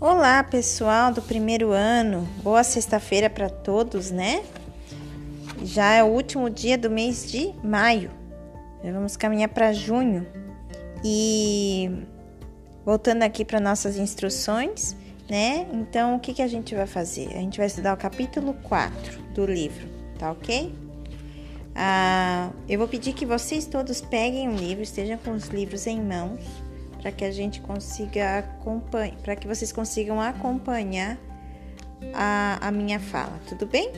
Olá, pessoal do primeiro ano. Boa sexta-feira para todos, né? Já é o último dia do mês de maio. Vamos caminhar para junho. E voltando aqui para nossas instruções, né? Então, o que, que a gente vai fazer? A gente vai estudar o capítulo 4 do livro, tá ok? Ah, eu vou pedir que vocês todos peguem um livro, estejam com os livros em mãos para que a gente consiga acompanhar, para que vocês consigam acompanhar a, a minha fala, tudo bem?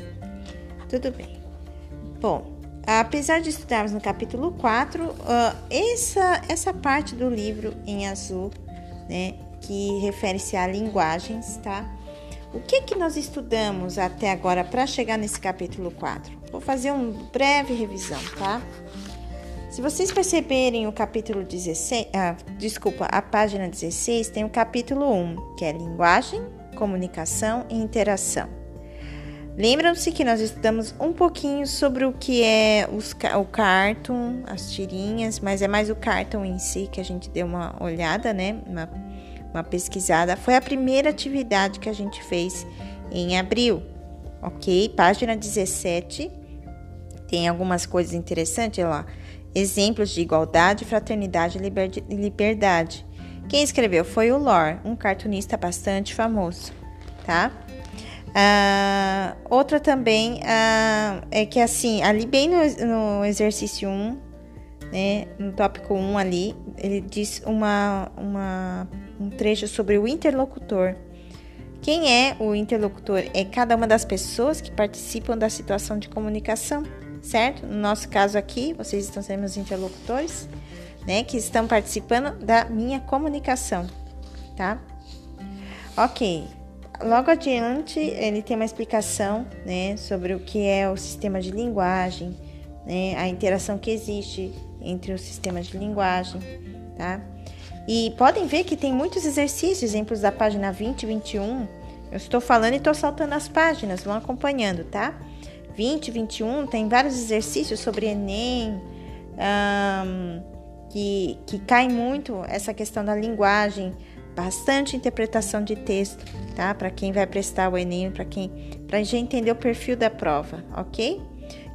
Tudo bem. Bom, apesar de estudarmos no capítulo 4, uh, essa, essa parte do livro em azul, né, que refere-se a linguagens, tá? O que que nós estudamos até agora para chegar nesse capítulo 4? Vou fazer uma breve revisão, tá? Se vocês perceberem o capítulo 16, ah, desculpa, a página 16 tem o capítulo 1, que é linguagem, comunicação e interação. Lembram-se que nós estudamos um pouquinho sobre o que é os, o cartoon, as tirinhas, mas é mais o cartoon em si que a gente deu uma olhada, né? Uma, uma pesquisada. Foi a primeira atividade que a gente fez em abril, ok? Página 17. Tem algumas coisas interessantes lá exemplos de igualdade, fraternidade e liberdade. Quem escreveu foi o Lor, um cartunista bastante famoso, tá? Ah, outra também ah, é que assim, ali bem no, no, exercício 1, né, no tópico 1 ali, ele diz uma, uma, um trecho sobre o interlocutor. Quem é o interlocutor? É cada uma das pessoas que participam da situação de comunicação certo? No nosso caso aqui, vocês estão sendo meus interlocutores, né? Que estão participando da minha comunicação, tá? Ok. Logo adiante, ele tem uma explicação, né? Sobre o que é o sistema de linguagem, né? A interação que existe entre os sistemas de linguagem, tá? E podem ver que tem muitos exercícios, exemplos da página 20 e 21. Eu estou falando e estou saltando as páginas, vão acompanhando, tá? 20, 21, tem vários exercícios sobre Enem, um, que, que cai muito essa questão da linguagem, bastante interpretação de texto, tá? Para quem vai prestar o Enem, para quem, para já entender o perfil da prova, ok?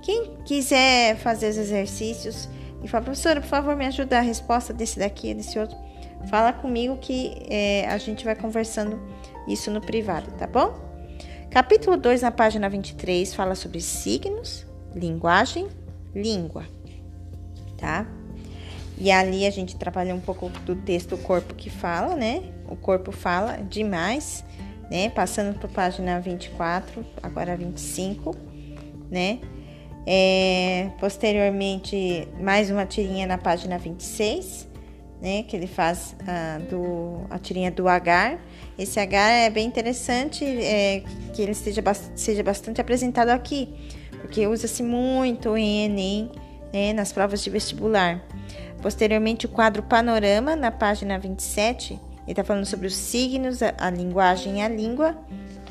Quem quiser fazer os exercícios e falar, professora, por favor, me ajuda a resposta desse daqui, desse outro, fala comigo que é, a gente vai conversando isso no privado, tá bom? Capítulo 2, na página 23, fala sobre signos, linguagem, língua, tá? E ali a gente trabalha um pouco do texto o corpo que fala, né? O corpo fala demais, né? Passando para página 24, agora 25, né? É, posteriormente, mais uma tirinha na página 26, né? Que ele faz ah, do, a tirinha do H. Esse H é bem interessante é, que ele esteja, seja bastante apresentado aqui, porque usa-se muito em Enem, né, nas provas de vestibular. Posteriormente, o quadro Panorama, na página 27, ele está falando sobre os signos, a, a, linguagem e a língua,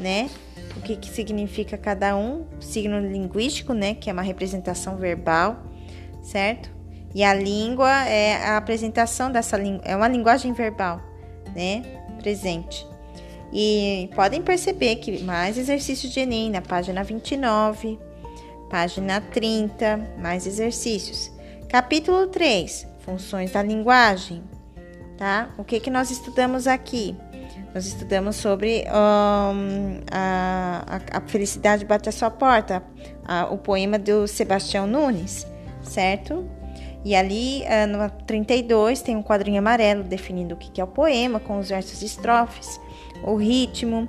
né? O que, que significa cada um, signo linguístico, né? Que é uma representação verbal, certo? E a língua é a apresentação dessa língua, é uma linguagem verbal, né? Presente. E podem perceber que mais exercícios de Enem na página 29, página 30, mais exercícios. Capítulo 3, funções da linguagem, tá? O que que nós estudamos aqui? Nós estudamos sobre um, a, a, Felicidade Bate a Sua Porta, a, o poema do Sebastião Nunes, certo? E ali, uh, no 32, tem um quadrinho amarelo definindo o que é o poema, com os versos estrofes, o ritmo,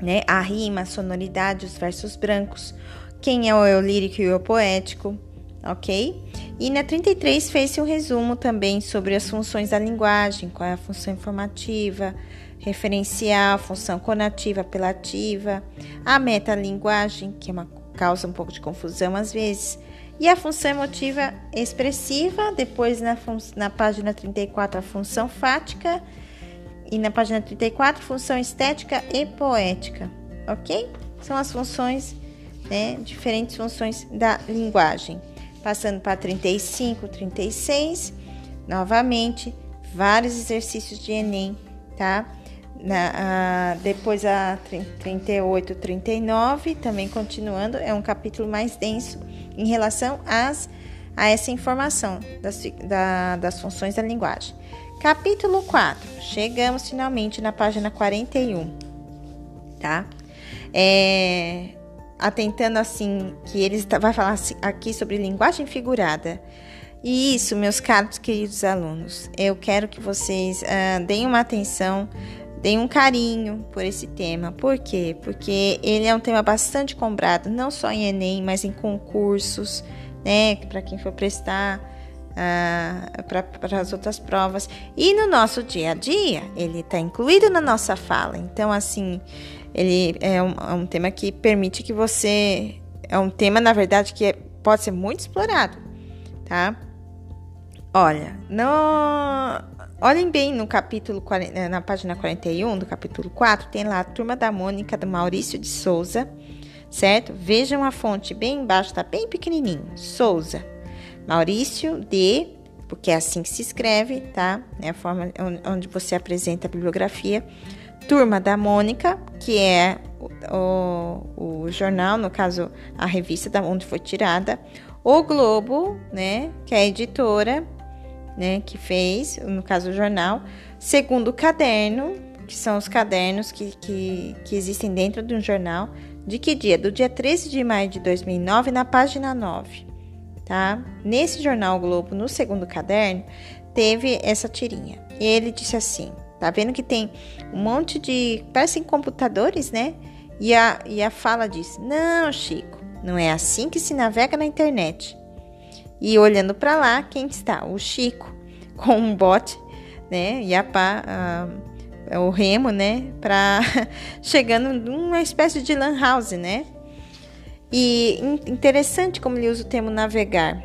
né, a rima, a sonoridade, os versos brancos, quem é o eu lírico e o eu poético, ok? E na 33 fez-se um resumo também sobre as funções da linguagem, qual é a função informativa, referencial, função conativa, apelativa, a metalinguagem, que é uma causa um pouco de confusão às vezes, e a função emotiva expressiva, depois na, na página 34 a função fática e na página 34 função estética e poética, ok? São as funções, né, diferentes funções da linguagem. Passando para 35, 36, novamente, vários exercícios de Enem, tá? na, a, depois a 38, 39, também continuando, é um capítulo mais denso em relação às, a essa informação das, da, das funções da linguagem. Capítulo 4, chegamos finalmente na página 41, tá? É, atentando assim, que ele vai falar aqui sobre linguagem figurada. E isso, meus caros queridos alunos, eu quero que vocês uh, deem uma atenção Deem um carinho por esse tema. Por quê? Porque ele é um tema bastante cobrado, não só em Enem, mas em concursos, né? Para quem for prestar uh, para as outras provas. E no nosso dia a dia, ele está incluído na nossa fala. Então, assim, ele é um, é um, tema que permite que você. É um tema, na verdade, que é, pode ser muito explorado, tá? Olha, no, Olhem bem no capítulo, eh, na página 41 do capítulo 4, tem lá a turma da Mônica do Maurício de Souza, certo? Vejam a fonte bem embaixo, tá bem pequenininho. Souza. Maurício de, porque é assim que se escreve, tá? É a forma onde você apresenta a bibliografia. Turma da Mônica, que é o, o, jornal, no caso, a revista da onde foi tirada. O Globo, né? Que é a editora né, que fez, no caso o jornal, segundo caderno, que são os cadernos que, que, que existem dentro de um jornal, de que dia? Do dia 13 de maio de 2009, na página 9, tá? Nesse jornal Globo, no segundo caderno, teve essa tirinha. E ele disse assim: tá vendo que tem um monte de. parecem computadores, né? E a, e a fala diz: não, Chico, não é assim que se navega na internet. E olhando para lá, quem está? O Chico com um bote, né? E a pá, a, o remo, né? Para chegando numa espécie de lan house, né? E interessante como ele usa o termo navegar,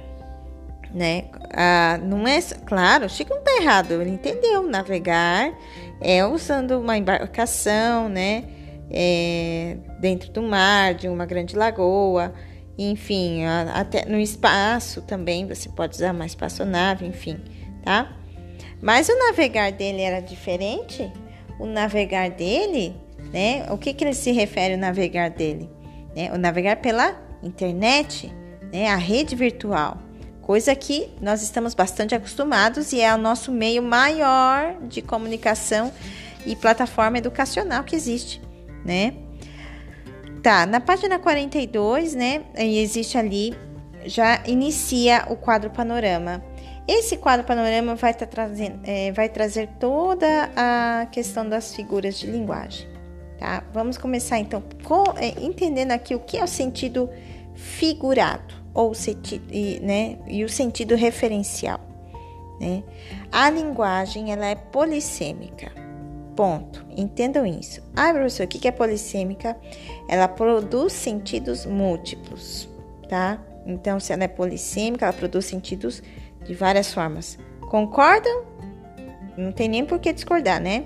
né? Ah, não é claro, Chico não está errado, ele entendeu. Navegar é usando uma embarcação, né? É, dentro do mar, de uma grande lagoa, enfim, até no espaço também você pode usar uma espaçonave, enfim, tá? Mas o navegar dele era diferente. O navegar dele, né? O que que ele se refere o navegar dele? Né? O navegar pela internet, né? A rede virtual, coisa que nós estamos bastante acostumados e é o nosso meio maior de comunicação e plataforma educacional que existe, né? Tá, na página 42, né, existe ali, já inicia o quadro panorama. Esse quadro panorama vai, tá trazendo, é, vai trazer toda a questão das figuras de linguagem, tá? Vamos começar então com, é, entendendo aqui o que é o sentido figurado ou sentido, e, né, e o sentido referencial. Né? A linguagem ela é polissêmica. Ponto. Entendam isso. Ah, professor, o que é polissêmica? Ela produz sentidos múltiplos, tá? Então, se ela é polissêmica, ela produz sentidos de várias formas. Concordam? Não tem nem por que discordar, né?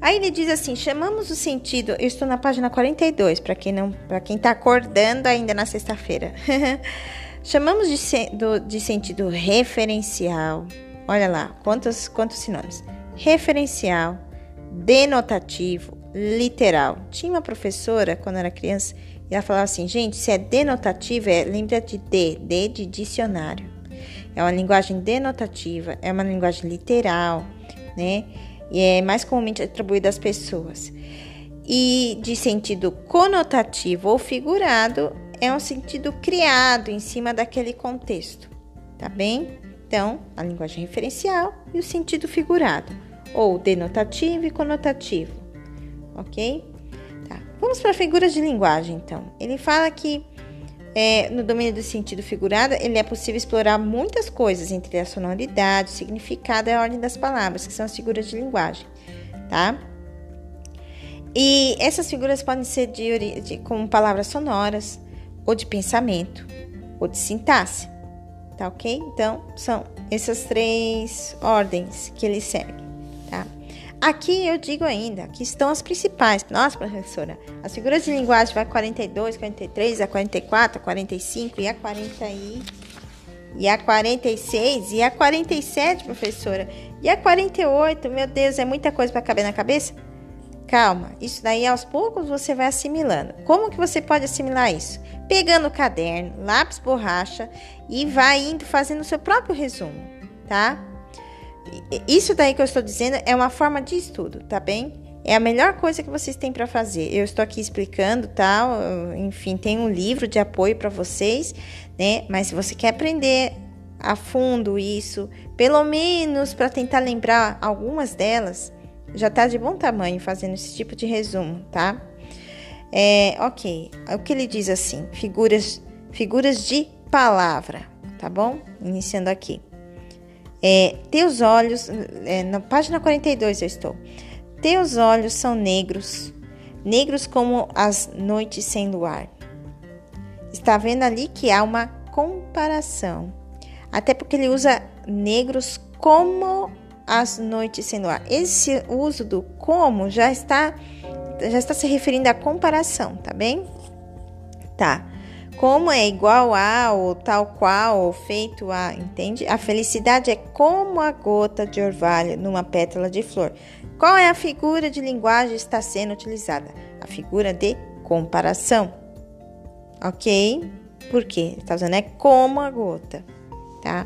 Aí ele diz assim: chamamos o sentido. Eu estou na página 42, para quem não, para quem está acordando ainda na sexta-feira. chamamos de, de sentido referencial. Olha lá, quantos, quantos sinônimos referencial, denotativo, literal. Tinha uma professora quando era criança e ela falava assim: gente, se é denotativo, é, lembra de D, D de dicionário. É uma linguagem denotativa, é uma linguagem literal, né? E é mais comumente atribuída às pessoas. E de sentido conotativo ou figurado, é um sentido criado em cima daquele contexto, tá bem? Então, a linguagem referencial e o sentido figurado, ou denotativo e conotativo, ok? Tá. Vamos para figuras de linguagem, então. Ele fala que é, no domínio do sentido figurado, ele é possível explorar muitas coisas entre a sonoridade, o significado e a ordem das palavras, que são as figuras de linguagem, tá? E essas figuras podem ser de, de, como palavras sonoras, ou de pensamento, ou de sintaxe tá ok? Então, são essas três ordens que ele segue? Aqui eu digo ainda, que estão as principais. Nossa, professora, as figuras de linguagem vai 42, 43, a 44, a 45 e a 40 e... E a 46? E a 47, professora? E a 48? Meu Deus, é muita coisa para caber na cabeça? Calma, isso daí aos poucos você vai assimilando. Como que você pode assimilar isso? Pegando o caderno, lápis, borracha e vai indo fazendo o seu próprio resumo, tá? Isso daí que eu estou dizendo é uma forma de estudo, tá bem? É a melhor coisa que vocês têm para fazer. Eu estou aqui explicando, tá? Enfim, tem um livro de apoio para vocês, né? Mas se você quer aprender a fundo isso, pelo menos para tentar lembrar algumas delas, já tá de bom tamanho fazendo esse tipo de resumo, tá? É, ok. O que ele diz assim? Figuras, figuras de palavra, tá bom? Iniciando aqui. É, teus olhos, é, na página 42 eu estou. Teus olhos são negros, negros como as noites sem luar. Está vendo ali que há uma comparação. Até porque ele usa negros como as noites sem luar. Esse uso do como já está já está se referindo à comparação, tá bem? Tá. Como é igual a ou tal qual ou feito a, entende? A felicidade é como a gota de orvalho numa pétala de flor. Qual é a figura de linguagem que está sendo utilizada? A figura de comparação. Ok? Por quê? Está usando é como a gota, tá?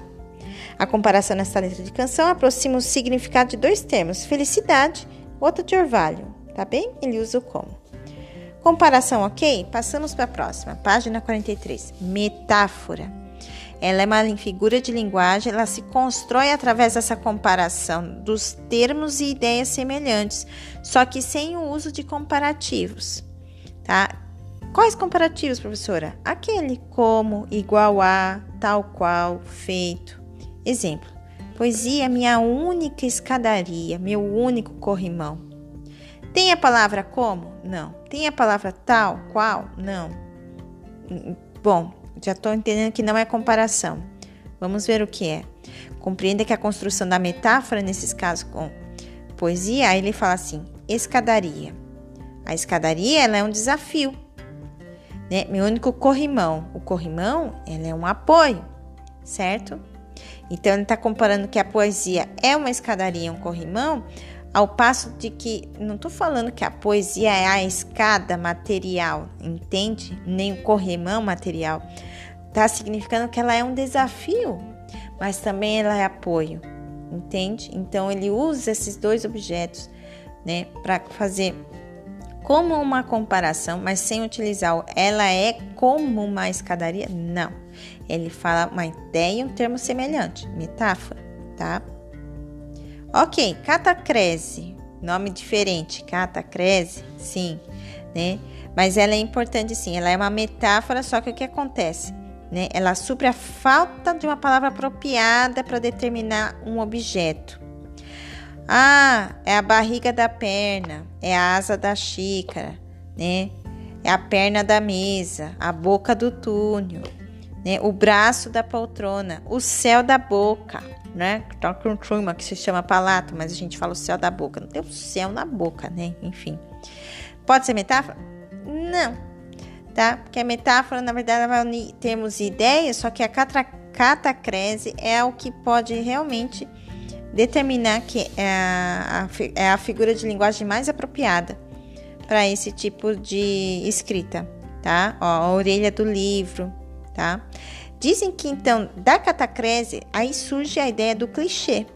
A comparação nessa letra de canção aproxima o significado de dois termos, felicidade, outra de orvalho, tá bem? Ele usa o como. Comparação ok? Passamos para a próxima, página 43. Metáfora. Ela é uma figura de linguagem, ela se constrói através dessa comparação dos termos e ideias semelhantes, só que sem o uso de comparativos, tá? Quais comparativos, professora? Aquele como, igual a, tal qual, feito. Exemplo: poesia é minha única escadaria, meu único corrimão. Tem a palavra como? Não. Tem a palavra tal, qual? Não. Bom, já estou entendendo que não é comparação. Vamos ver o que é. Compreenda que a construção da metáfora, nesses casos com poesia, aí ele fala assim: escadaria. A escadaria ela é um desafio. Né? Meu único corrimão. O corrimão ela é um apoio, certo? Então ele está comparando que a poesia é uma escadaria, um corrimão, ao passo de que não estou falando que a poesia é a escada material, entende? Nem o corrimão material. Está significando que ela é um desafio, mas também ela é apoio, entende? Então ele usa esses dois objetos, né, para fazer como uma comparação, mas sem utilizar o ela é como uma escadaria? Não. Ele fala uma ideia e um termo semelhante, metáfora, tá? Ok, catacrese, nome diferente, catacrese, sim, né? Mas ela é importante sim, ela é uma metáfora, só que o que acontece? Né? Ela supre a falta de uma palavra apropriada para determinar um objeto. Ah, é a barriga da perna, é a asa da xícara, né? É a perna da mesa, a boca do túnel, né? O braço da poltrona, o céu da boca, né? Que se chama palato, mas a gente fala o céu da boca. Não tem o céu na boca, né? Enfim. Pode ser metáfora? Não. Tá? Porque a metáfora, na verdade, vai unir termos e ideias, só que a catacrese é o que pode realmente determinar que é a, é a figura de linguagem mais apropriada para esse tipo de escrita, tá? Ó, a orelha do livro, tá? Dizem que então da catacrese aí surge a ideia do clichê,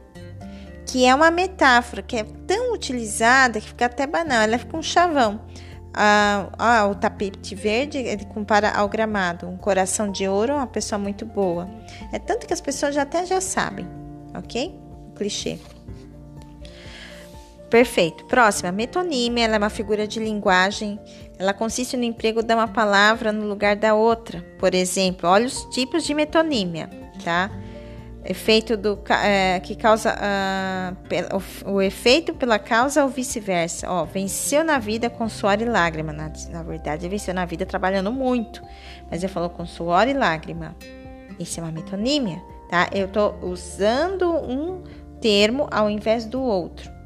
que é uma metáfora que é tão utilizada que fica até banal, ela fica um chavão. Ah, ah, o tapete verde ele compara ao gramado, um coração de ouro, uma pessoa muito boa. É tanto que as pessoas já até já sabem, ok? clichê. Perfeito. Próxima, metonímia, ela é uma figura de linguagem. Ela consiste no emprego de uma palavra no lugar da outra. Por exemplo, olha os tipos de metonímia, tá? Efeito do é, que causa uh, o, efeito pela causa ou vice-versa. Ó, venceu na vida com suor e lágrima. Na, na verdade, venceu na vida trabalhando muito, mas ele falou com suor e lágrima. Isso é uma metonímia, tá? Eu tô usando um termo ao invés do outro.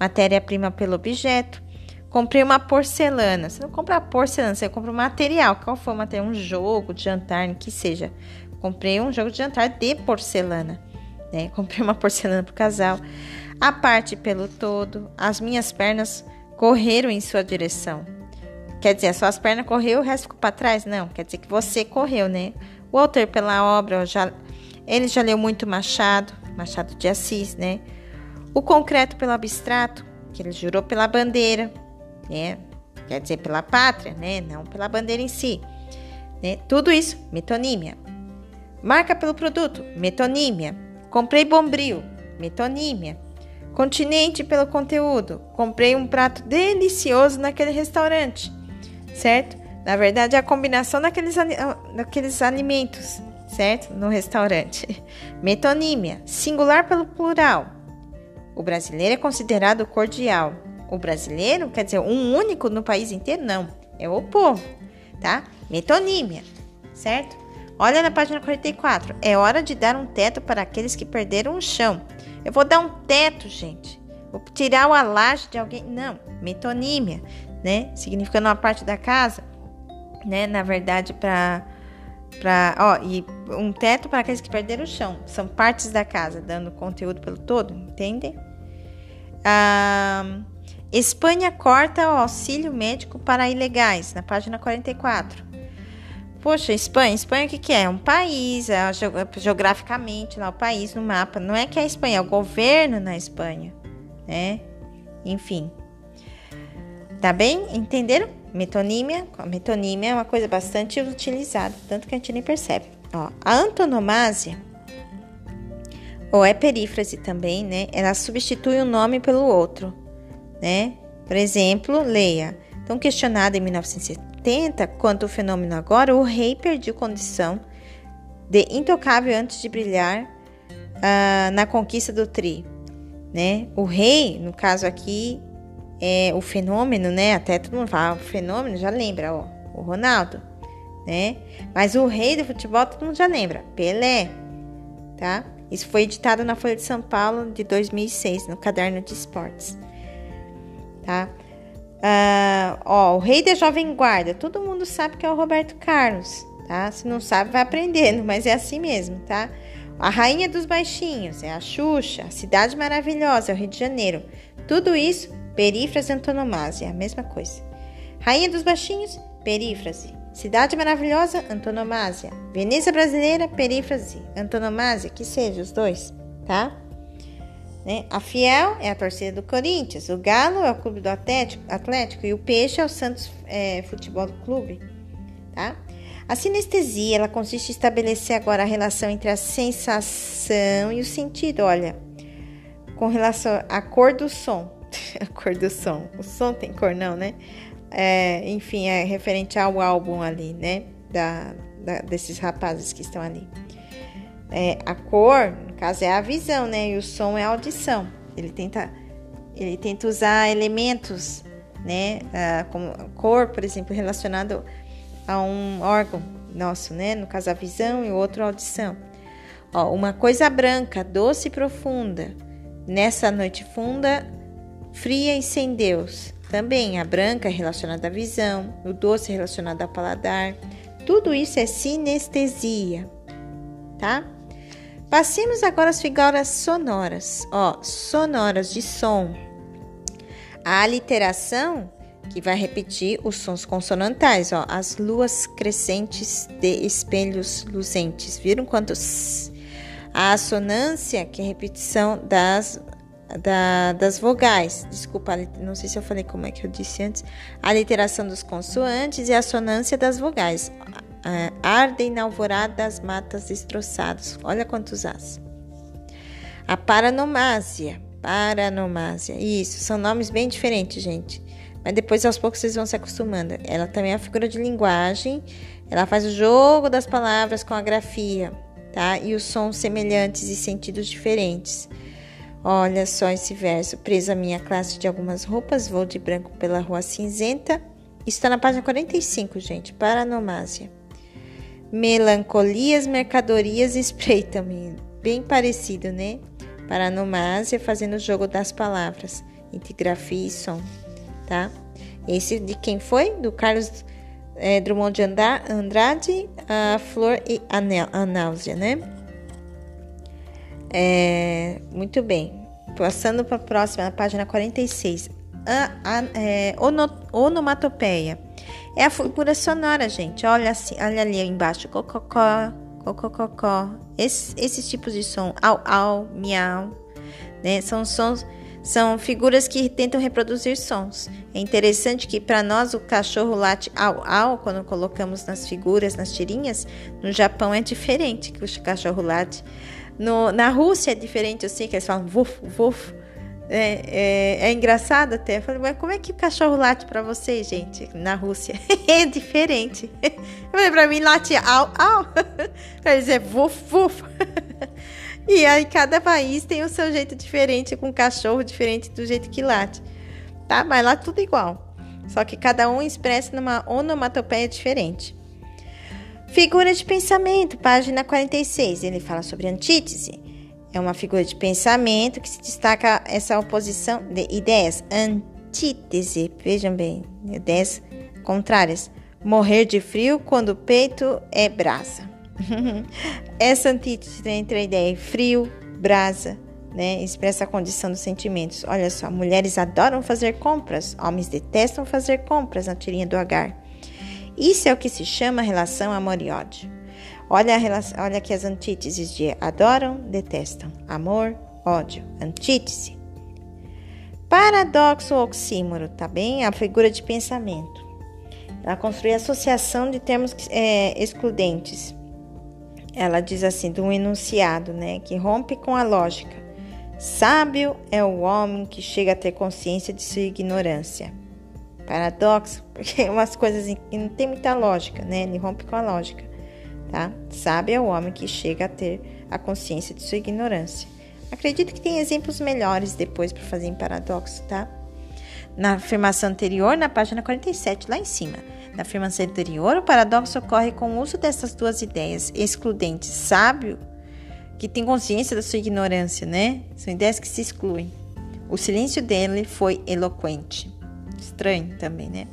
Matéria-prima pelo objeto. Comprei uma porcelana. Você não compra porcelana, você compra um material. Qual for o material? Um jogo, de jantar, que seja. comprei um jogo de jantar de porcelana, né? Comprei uma porcelana pro casal. A parte pelo todo, as minhas pernas correram em sua direção. Quer dizer, só as pernas correu, o resto ficou para trás? Não, quer dizer que você correu, né? O Walter pela obra, já, ele já leu muito Machado, Machado de Assis, né? O concreto pelo abstrato, que ele jurou pela bandeira, né? Quer dizer, pela pátria, né? Não pela bandeira em si. Né? Tudo isso, metonímia. Marca pelo produto, metonímia. Comprei bombril, metonímia. Continente pelo conteúdo. Comprei um prato delicioso naquele restaurante, certo? Na verdade, é a combinação daqueles, daqueles alimentos, certo? No restaurante. Metonímia, singular pelo plural. O brasileiro é considerado cordial. O brasileiro, quer dizer, um único no país inteiro? Não, é o povo, tá? Metonímia, certo? Olha na página 44. É hora de dar um teto para aqueles que perderam o chão. Eu vou dar um teto, gente. Vou tirar o alaje de alguém. Não, metonímia, né? Significando uma parte da casa, né? Na verdade, para para ó e um teto para aqueles que perderam o chão são partes da casa dando conteúdo pelo todo entendem ah, Espanha corta o auxílio médico para ilegais na página 44 Poxa, Espanha, Espanha o que, que é? Um país, é, geograficamente lá o país no mapa. Não é que é a Espanha, é o governo na Espanha, né? Enfim. Tá bem? Entenderam? Metonímia. Metonímia é uma coisa bastante utilizada, tanto que a gente nem percebe. Ó, a antonomásia, ou é perífrase também, né? Ela substitui um nome pelo outro, né? Por exemplo, leia. Então, questionada em 1970, 80, quanto o fenômeno agora, o rei perdeu condição de intocável antes de brilhar uh, na conquista do tri. Né? O rei, no caso aqui, é o fenômeno, né? Até todo mundo fala, o fenômeno já lembra, ó, o Ronaldo, né? Mas o rei do futebol todo mundo já lembra, Pelé, tá? Isso foi editado na Folha de São Paulo de 2006, no caderno de esportes, tá? Uh, ó, o rei da Jovem Guarda, todo mundo sabe que é o Roberto Carlos, tá? Se não sabe, vai aprendendo, mas é assim mesmo, tá? A Rainha dos Baixinhos é a Xuxa, a Cidade Maravilhosa é o Rio de Janeiro. Tudo isso, perífrase antonomásia, é a mesma coisa. Rainha dos Baixinhos, perífrase. Cidade Maravilhosa, antonomásia. Veneza Brasileira, perífrase, antonomásia, que seja os dois, tá? Né? A Fiel é a torcida do Corinthians, o Galo é o clube do Atlético, Atlético e o Peixe é o Santos é, Futebol Clube. Tá? A sinestesia ela consiste em estabelecer agora a relação entre a sensação e o sentido. Olha, com relação à cor do som. a cor do som. O som tem cor, não, né? É, enfim, é referente ao álbum ali, né? Da, da, desses rapazes que estão ali. É, a cor, no caso, é a visão, né? E o som é a audição. Ele tenta, ele tenta usar elementos, né? Ah, como cor, por exemplo, relacionado a um órgão nosso, né? No caso, a visão e o outro a audição. Ó, uma coisa branca, doce e profunda. Nessa noite funda, fria e sem Deus. Também a branca é relacionada à visão, o doce é relacionado ao paladar. Tudo isso é sinestesia, tá? Passemos agora às figuras sonoras. Ó, sonoras de som. A aliteração, que vai repetir os sons consonantais, ó, as luas crescentes de espelhos luzentes. Viram quantos? A assonância, que é repetição das da, das vogais. Desculpa, não sei se eu falei como é que eu disse antes. A literação dos consoantes e a assonância das vogais ardem na alvorada das matas destroçadas. Olha quantos as. A paranomásia. Paranomásia. Isso, são nomes bem diferentes, gente. Mas depois, aos poucos, vocês vão se acostumando. Ela também é uma figura de linguagem. Ela faz o jogo das palavras com a grafia, tá? E os sons semelhantes e sentidos diferentes. Olha só esse verso. Presa minha classe de algumas roupas, vou de branco pela rua cinzenta. Está na página 45, gente. Paranomásia. Melancolias, mercadorias espreitam-me. Bem parecido, né? Paranomásia fazendo o jogo das palavras entre grafia e som, tá? Esse de quem foi? Do Carlos é, Drummond de Andrade, a Flor e a, Náusea, né? É, muito bem. Passando para a próxima, na página 46. A, a, é, ono, onomatopeia. É a figura sonora, gente. Olha, assim, olha ali embaixo. Cococó, cococó. Esse, esses tipos de som. Au, au, miau. Né? São sons são figuras que tentam reproduzir sons. É interessante que para nós o cachorro late au au quando colocamos nas figuras, nas tirinhas. No Japão é diferente que o cachorro late. No, na Rússia é diferente, sei que eles falam vuf, vuf. É, é, é, engraçado até. Eu falei, mas como é que o cachorro late para vocês, gente, na Rússia? é diferente. Eu falei, pra mim late au, au. pra eles é vuf, vuf. E aí cada país tem o seu jeito diferente, com cachorro diferente do jeito que late. Tá? Mas lá tudo igual. Só que cada um expressa numa onomatopeia diferente. Figura de pensamento, página 46. Ele fala sobre antítese. É uma figura de pensamento que se destaca essa oposição de ideias. Antítese, vejam bem, ideias contrárias. Morrer de frio quando o peito é brasa. Essa antítese entre a ideia frio, brasa, né, expressa a condição dos sentimentos. Olha só, mulheres adoram fazer compras, homens detestam fazer compras na tirinha do Agar. Isso é o que se chama relação amor e ódio. Olha, a relação, olha aqui as antíteses de adoram, detestam, amor, ódio, antítese. Paradoxo ou oxímoro, tá bem? A figura de pensamento. Ela construi associação de termos é, excludentes ela diz assim, de um enunciado, né, que rompe com a lógica. Sábio é o homem que chega a ter consciência de sua ignorância. Paradoxo, porque é umas coisas que não tem muita lógica, né? Ele rompe com a lógica, tá? Sábio é o homem que chega a ter a consciência de sua ignorância. Acredito que tem exemplos melhores depois para fazer em paradoxo, tá? Na afirmação anterior, na página 47, lá em cima. Na afirmação anterior, o paradoxo ocorre com o uso dessas duas ideias excludentes. Sábio, que tem consciência da sua ignorância, né? São ideias que se excluem. O silêncio dele foi eloquente. Estranho também, né?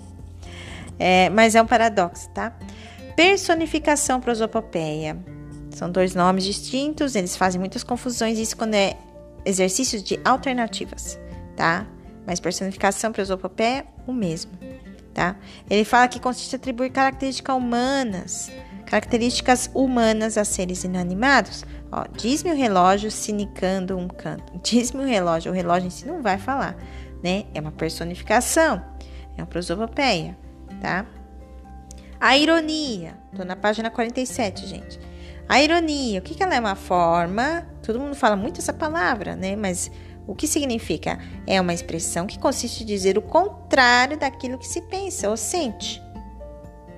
É, mas é um paradoxo, tá? Personificação prosopopeia. São dois nomes distintos, eles fazem muitas confusões, isso quando é exercícios de alternativas, tá? Mas personificação prosopopeia, o mesmo tá? Ele fala que consiste em atribuir características humanas, características humanas a seres inanimados. Ó, diz-me o relógio sinicando um canto. Diz-me o relógio, o relógio em si não vai falar, né? É uma personificação, é uma prosopopeia, tá? A ironia, tô na página 47, gente. A ironia, o que, que ela é? Uma forma, todo mundo fala muito essa palavra, né? Mas o que significa? É uma expressão que consiste em dizer o contrário daquilo que se pensa ou sente,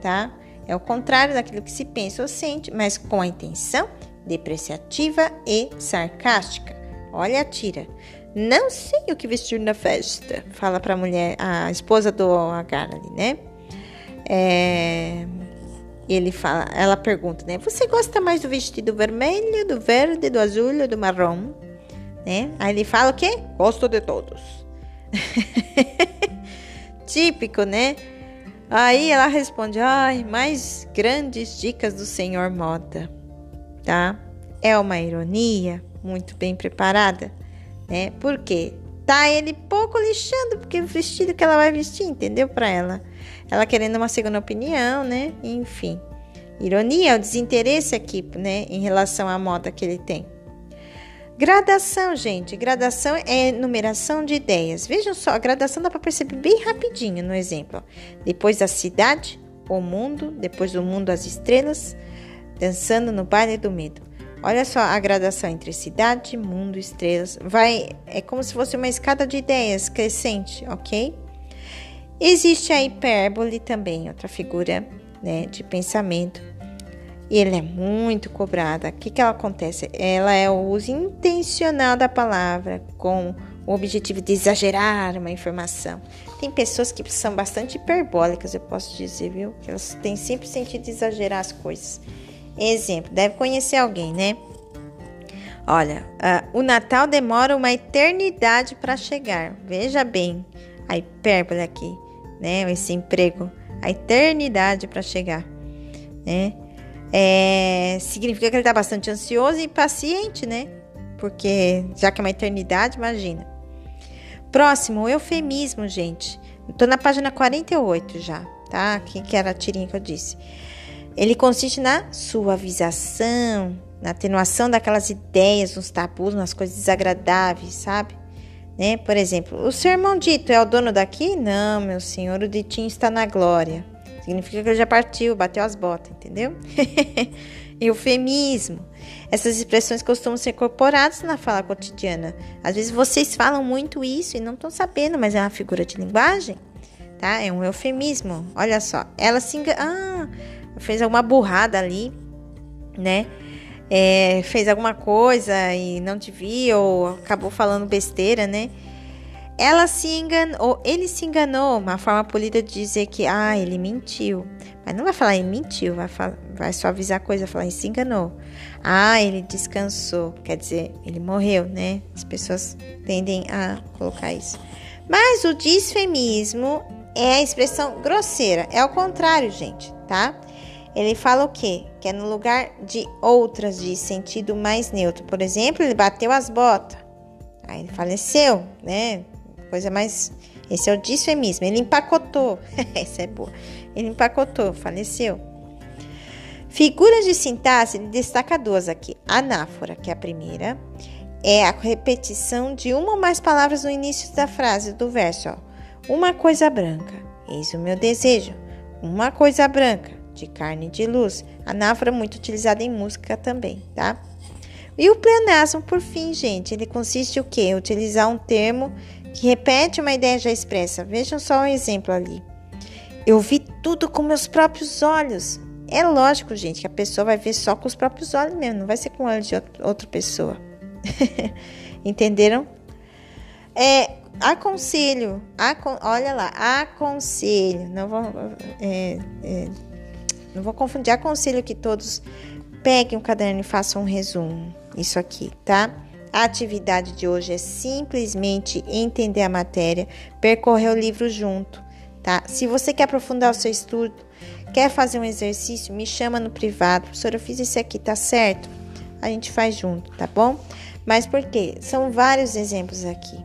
tá? É o contrário daquilo que se pensa ou sente, mas com a intenção depreciativa e sarcástica. Olha a tira. Não sei o que vestir na festa, fala para a mulher, a esposa do Agar ali, né? É, ele fala, ela pergunta, né? Você gosta mais do vestido vermelho, do verde, do azul ou do marrom? Né? Aí ele fala o quê? Gosto de todos. Típico, né? Aí ela responde: ai, mais grandes dicas do senhor Moda, tá? É uma ironia muito bem preparada, né? Porque tá ele pouco lixando, porque o vestido que ela vai vestir, entendeu? Para ela. Ela querendo uma segunda opinião, né? Enfim. Ironia, o desinteresse aqui, né? Em relação à moda que ele tem. Gradação, gente. Gradação é numeração de ideias. Vejam só, a gradação dá para perceber bem rapidinho no exemplo. Depois da cidade, o mundo, depois do mundo, as estrelas, dançando no baile do medo. Olha só a gradação entre cidade, mundo, estrelas. Vai, é como se fosse uma escada de ideias crescente, ok? Existe a hipérbole também, outra figura né, de pensamento e ela é muito cobrada. O que, que ela acontece? Ela é o uso intencional da palavra com o objetivo de exagerar uma informação. Tem pessoas que são bastante hiperbólicas, eu posso dizer, viu? Elas têm sempre sentido de exagerar as coisas. Exemplo, deve conhecer alguém, né? Olha, uh, o Natal demora uma eternidade para chegar. Veja bem a hipérbole aqui, né? Esse emprego a eternidade para chegar, né? É, significa que ele está bastante ansioso e paciente, né? Porque já que é uma eternidade, imagina. Próximo, o eufemismo, gente. Estou na página 48 já, tá? Aqui que era a tirinha que eu disse. Ele consiste na suavização, na atenuação daquelas ideias, nos tabus, nas coisas desagradáveis, sabe? Né? Por exemplo, o seu irmão dito é o dono daqui? Não, meu senhor, o ditinho está na glória. Significa que ele já partiu, bateu as botas, entendeu? Eufemismo. Essas expressões costumam ser incorporadas na fala cotidiana. Às vezes vocês falam muito isso e não estão sabendo, mas é uma figura de linguagem, tá? É um eufemismo. Olha só, ela se engana. Ah, fez alguma burrada ali, né? é, fez alguma coisa e não te viu ou acabou falando besteira, né? Ela se enganou, ele se enganou, uma forma polida de dizer que, ah, ele mentiu. Mas não vai falar ele mentiu, vai, só avisar a coisa, falar ele se enganou. Ah, ele descansou, quer dizer, ele morreu, né? As pessoas tendem a colocar isso. Mas o disfemismo é a expressão grosseira, é o contrário, gente, tá? Ele fala o quê? Que é no lugar de outras de sentido mais neutro. Por exemplo, ele bateu as botas. Aí ele faleceu, né? Coisa mais. Esse é o disfemismo. Ele empacotou. Essa é boa. Ele empacotou, faleceu. Figuras de sintaxe, ele destaca duas aqui. Anáfora, que é a primeira, é a repetição de uma ou mais palavras no início da frase, do verso. Ó. Uma coisa branca, eis o meu desejo. Uma coisa branca, de carne de luz. Anáfora muito utilizada em música também, tá? E o pleonasmo, por fim, gente, ele consiste em o quê? Utilizar um termo que repete uma ideia já expressa. Vejam só um exemplo ali. Eu vi tudo com meus próprios olhos. É lógico, gente, que a pessoa vai ver só com os próprios olhos mesmo, não vai ser com olhos de outra pessoa. Entenderam? É, aconselho, acon, olha lá, aconselho, não vou, é, é, não vou confundir. Aconselho que todos peguem um caderno e façam um resumo. Isso aqui, tá? A atividade de hoje é simplesmente entender a matéria, percorrer o livro junto, tá? Se você quer aprofundar o seu estudo, quer fazer um exercício, me chama no privado. Professora, eu fiz esse aqui, tá certo? A gente faz junto, tá bom? Mas por quê? São vários exemplos aqui,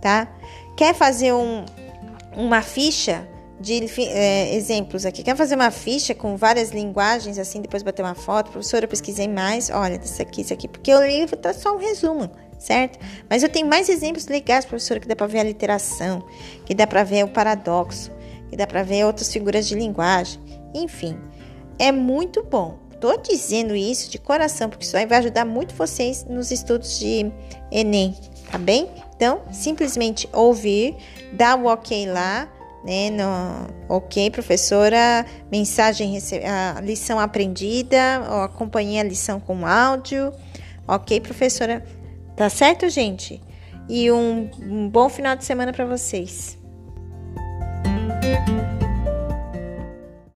tá? Quer fazer um, uma ficha? De é, exemplos aqui. Quer fazer uma ficha com várias linguagens, assim, depois bater uma foto? Professora, eu pesquisei mais. Olha, isso aqui, isso aqui. Porque o livro tá só um resumo, certo? Mas eu tenho mais exemplos legais, professora, que dá para ver a literação, que dá para ver o paradoxo, que dá para ver outras figuras de linguagem. Enfim, é muito bom. Tô dizendo isso de coração, porque isso aí vai ajudar muito vocês nos estudos de Enem, tá bem? Então, simplesmente ouvir, dar o ok lá, né? No, ok, professora, mensagem, a lição aprendida, ou acompanhei a lição com áudio. Ok, professora. Tá certo, gente? E um, um bom final de semana para vocês.